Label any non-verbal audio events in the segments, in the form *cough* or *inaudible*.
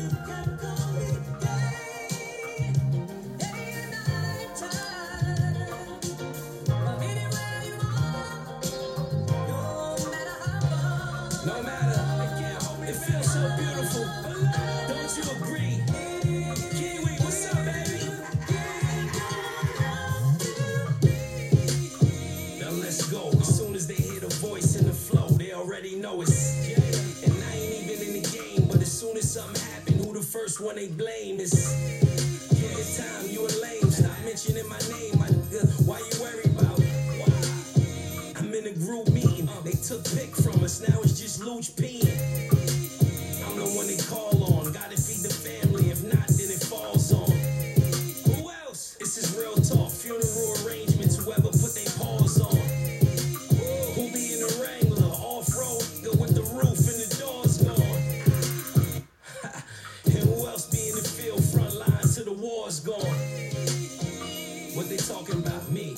No the they blame is. Yeah, it's time you a lame. Stop mentioning my name. I, uh, why you worry about? Why? I'm in a group meeting. They took pick from us. Now it's just Luch peeing. Talking about? Me.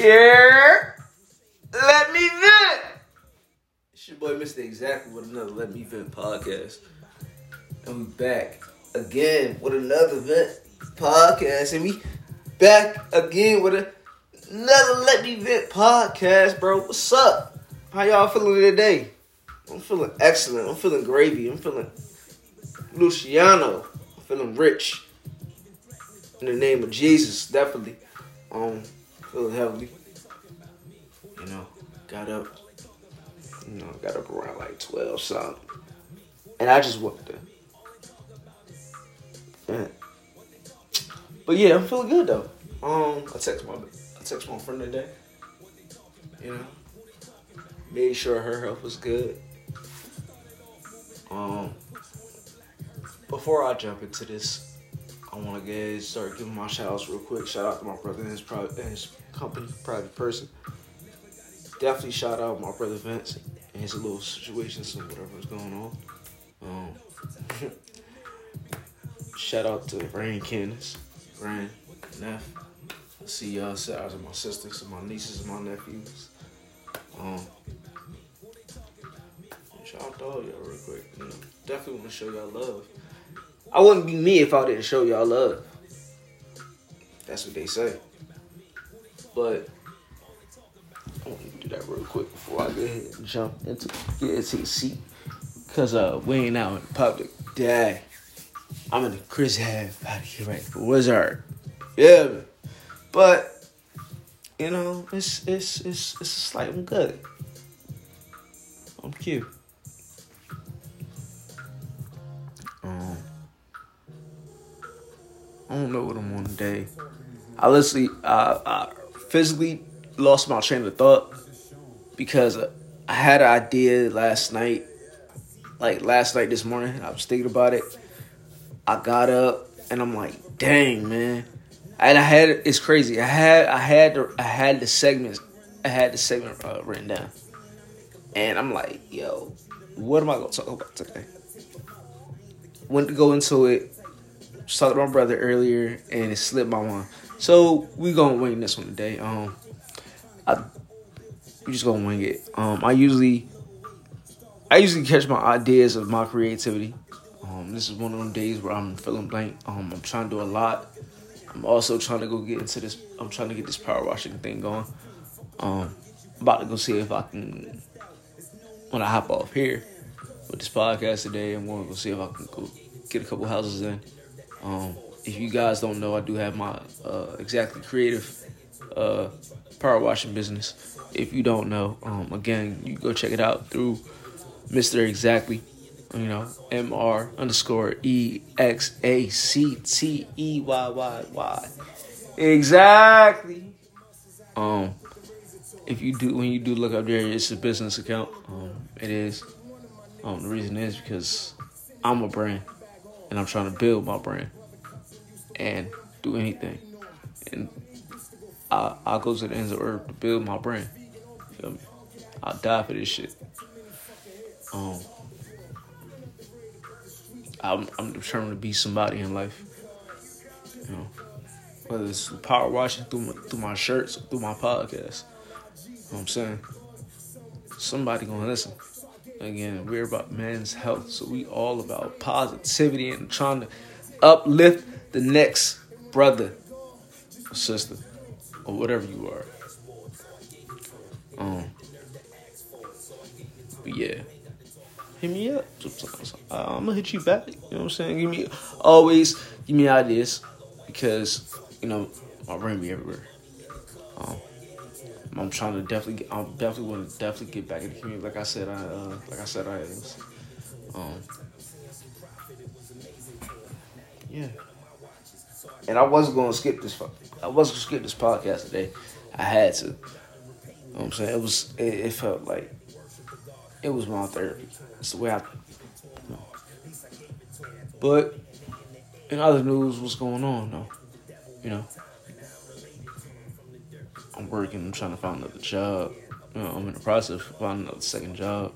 Yeah. Let me vent. It's your boy Mr. Exactly with another Let Me Vent podcast. And we back again with another vent podcast. And we back again with another Let Me Vent podcast, bro. What's up? How y'all feeling today? I'm feeling excellent. I'm feeling gravy. I'm feeling Luciano. I'm feeling rich. In the name of Jesus, definitely. Um, feeling heavily. You know, got up. You know, got up around like twelve something, and I just went there. Yeah. But yeah, I'm feeling good though. Um, I text my I text my friend today. You know, made sure her health was good. Um, before I jump into this, I want to get start giving my shout outs real quick. Shout out to my brother and his private and his company, private person. Definitely shout out my brother Vince and his little situations and whatever's going on. Um, *laughs* shout out to Rain Candace, Rain, Neff. See y'all. Shout out to my sisters and my nieces and my nephews. Um, shout out to all y'all real quick. You know, definitely want to show y'all love. I wouldn't be me if I didn't show y'all love. That's what they say. But I want to do that real quick before I go ahead and jump into get into the seat. Cause uh we ain't out in public. Dang. I'm in the Chris half to get ready for Wizard. Yeah. But you know, it's it's it's it's like I'm good. I'm cute. I don't know what I'm on today. I literally, uh, I physically lost my train of thought because I had an idea last night. Like last night, this morning, I was thinking about it. I got up and I'm like, dang, man. And I had it's crazy. I had I had the, I had the segments I had the segment uh, written down, and I'm like, yo, what am I gonna talk about today? Went to go into it. Talking to my brother earlier, and it slipped my mind. So we gonna wing this one today. Um, I we just gonna wing it. Um, I usually I usually catch my ideas of my creativity. Um, this is one of them days where I'm feeling blank. Um, I'm trying to do a lot. I'm also trying to go get into this. I'm trying to get this power washing thing going. Um, about to go see if I can when I hop off here with this podcast today. I'm to go see if I can go get a couple houses in. Um, if you guys don't know, I do have my uh, exactly creative uh, power washing business. If you don't know, um, again, you go check it out through Mr. Exactly. You know, M R underscore E X A C T E Y Y Y. Exactly. Um, if you do when you do look up there, it's a business account. Um, it is. Um, the reason is because I'm a brand, and I'm trying to build my brand, and do anything, and I I go to the ends of earth to build my brand. Feel me? I'll die for this shit. Um, I'm I'm determined to be somebody in life. You know, whether it's power washing through my, through my shirts, through my podcast. You know what I'm saying? Somebody gonna listen. Again, we're about men's health, so we all about positivity and trying to uplift the next brother or sister or whatever you are. Um, but yeah, hit me up. I'm gonna hit you back. You know what I'm saying? Give me always give me ideas because you know my brain be everywhere. Um, I'm trying to definitely get. I'm definitely want to definitely get back in the community. Like I said, I uh, like I said, I was. Um, yeah. And I wasn't gonna skip this. I wasn't gonna skip this podcast today. I had to. You know I'm saying? It was. It, it felt like. It was my therapy. It's the way I. You know. But in other news, what's going on though? You know. I'm working. I'm trying to find another job. You know, I'm in the process of finding another second job.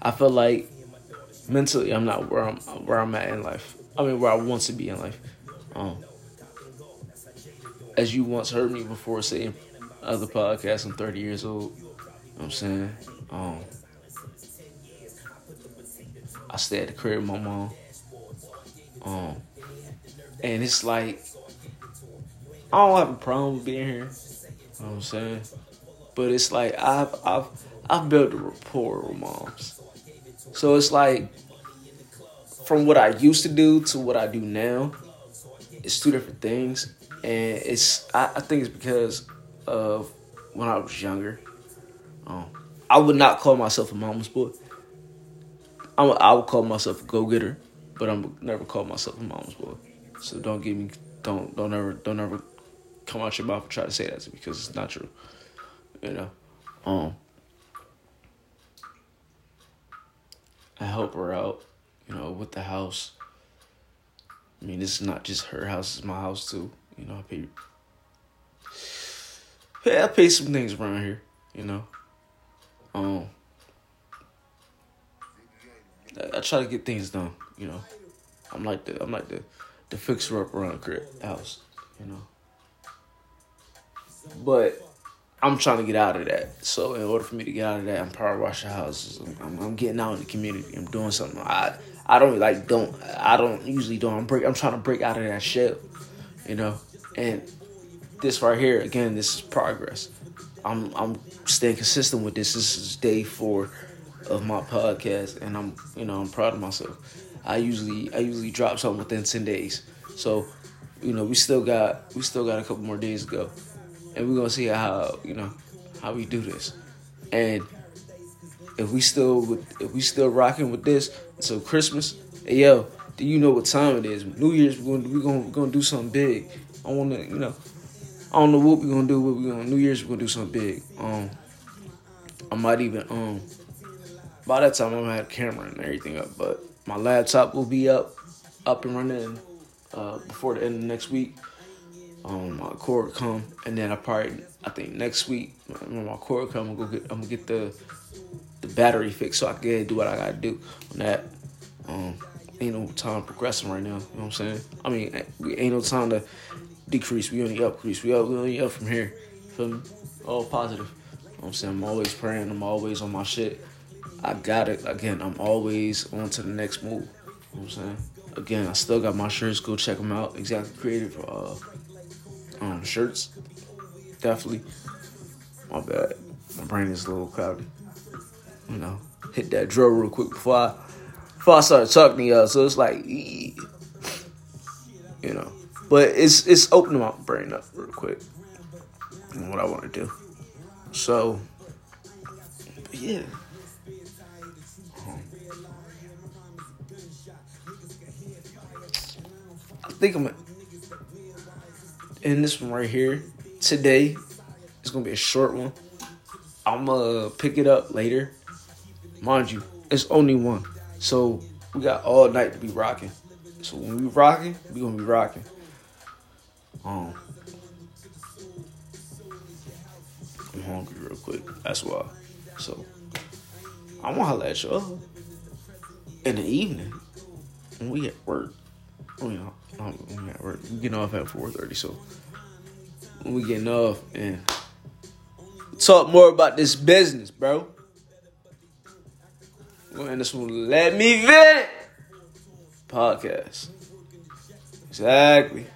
I feel like mentally, I'm not where I'm where I'm at in life. I mean, where I want to be in life. Um, as you once heard me before saying other podcasts, I'm 30 years old. You know what I'm saying? Um, I stay at the crib with my mom. Um, and it's like, I don't have a problem with being here. You know what I'm saying? But it's like I've I've I've built a rapport with moms. So it's like from what I used to do to what I do now, it's two different things. And it's I, I think it's because of when I was younger. Um, I would not call myself a mama's boy. I'm a, I would call myself a go getter, but I'm never call myself a mama's boy. So don't give me don't don't ever don't ever come out your mouth and try to say that to me because it's not true. You know, um, I help her out. You know, with the house. I mean, this is not just her house; it's my house too. You know, I pay. Yeah, I pay some things around here. You know, um, I, I try to get things done. You know, I'm like the I'm like the the fixer up around the house. You know, but I'm trying to get out of that. So in order for me to get out of that, I'm power washing houses. I'm, I'm getting out in the community. I'm doing something. I I don't like don't I don't usually do. I'm break. I'm trying to break out of that shell, you know. And this right here again, this is progress. I'm I'm staying consistent with this. This is day four of my podcast, and I'm you know I'm proud of myself. I usually I usually drop something within ten days. So, you know, we still got we still got a couple more days to go and we're gonna see how you know how we do this. And if we still if we still rocking with this until Christmas, hey yo, do you know what time it is? New Year's we're gonna we're gonna, we're gonna do something big. I wanna you know I don't know what we're gonna do. What we gonna New Year's we're gonna do something big. Um, I might even um by that time I'm gonna have camera and everything up, but my laptop will be up up and running uh, before the end of next week um, my cord come, and then I probably I think next week when my cord come, I'm gonna get I'm gonna get the the battery fixed so I can do what I gotta do on that. Um, ain't no time progressing right now. You know what I'm saying? I mean, we ain't no time to decrease. We only increase. We, we only up from here. Feel me? All positive. You know what I'm saying? I'm always praying. I'm always on my shit. I got it. Again, I'm always on to the next move. You know what I'm saying? Again, I still got my shirts. Go check them out. Exactly Creative. Uh, um, shirts. Definitely. My bad. My brain is a little cloudy. You know, hit that drill real quick before I before I started talking to y'all. So it's like, you know, but it's it's opening my brain up real quick. And what I want to do. So, yeah. I think I'm in this one right here today. It's gonna be a short one. I'm gonna pick it up later. Mind you, it's only one. So we got all night to be rocking. So when we rocking, we gonna be rocking. Um, I'm hungry real quick. That's why. So I'm gonna holla at y'all in the evening when we at work. Oh, work. We getting off at 4:30. So we getting off and talk more about this business, bro. We're this one. Let me vent podcast. Exactly.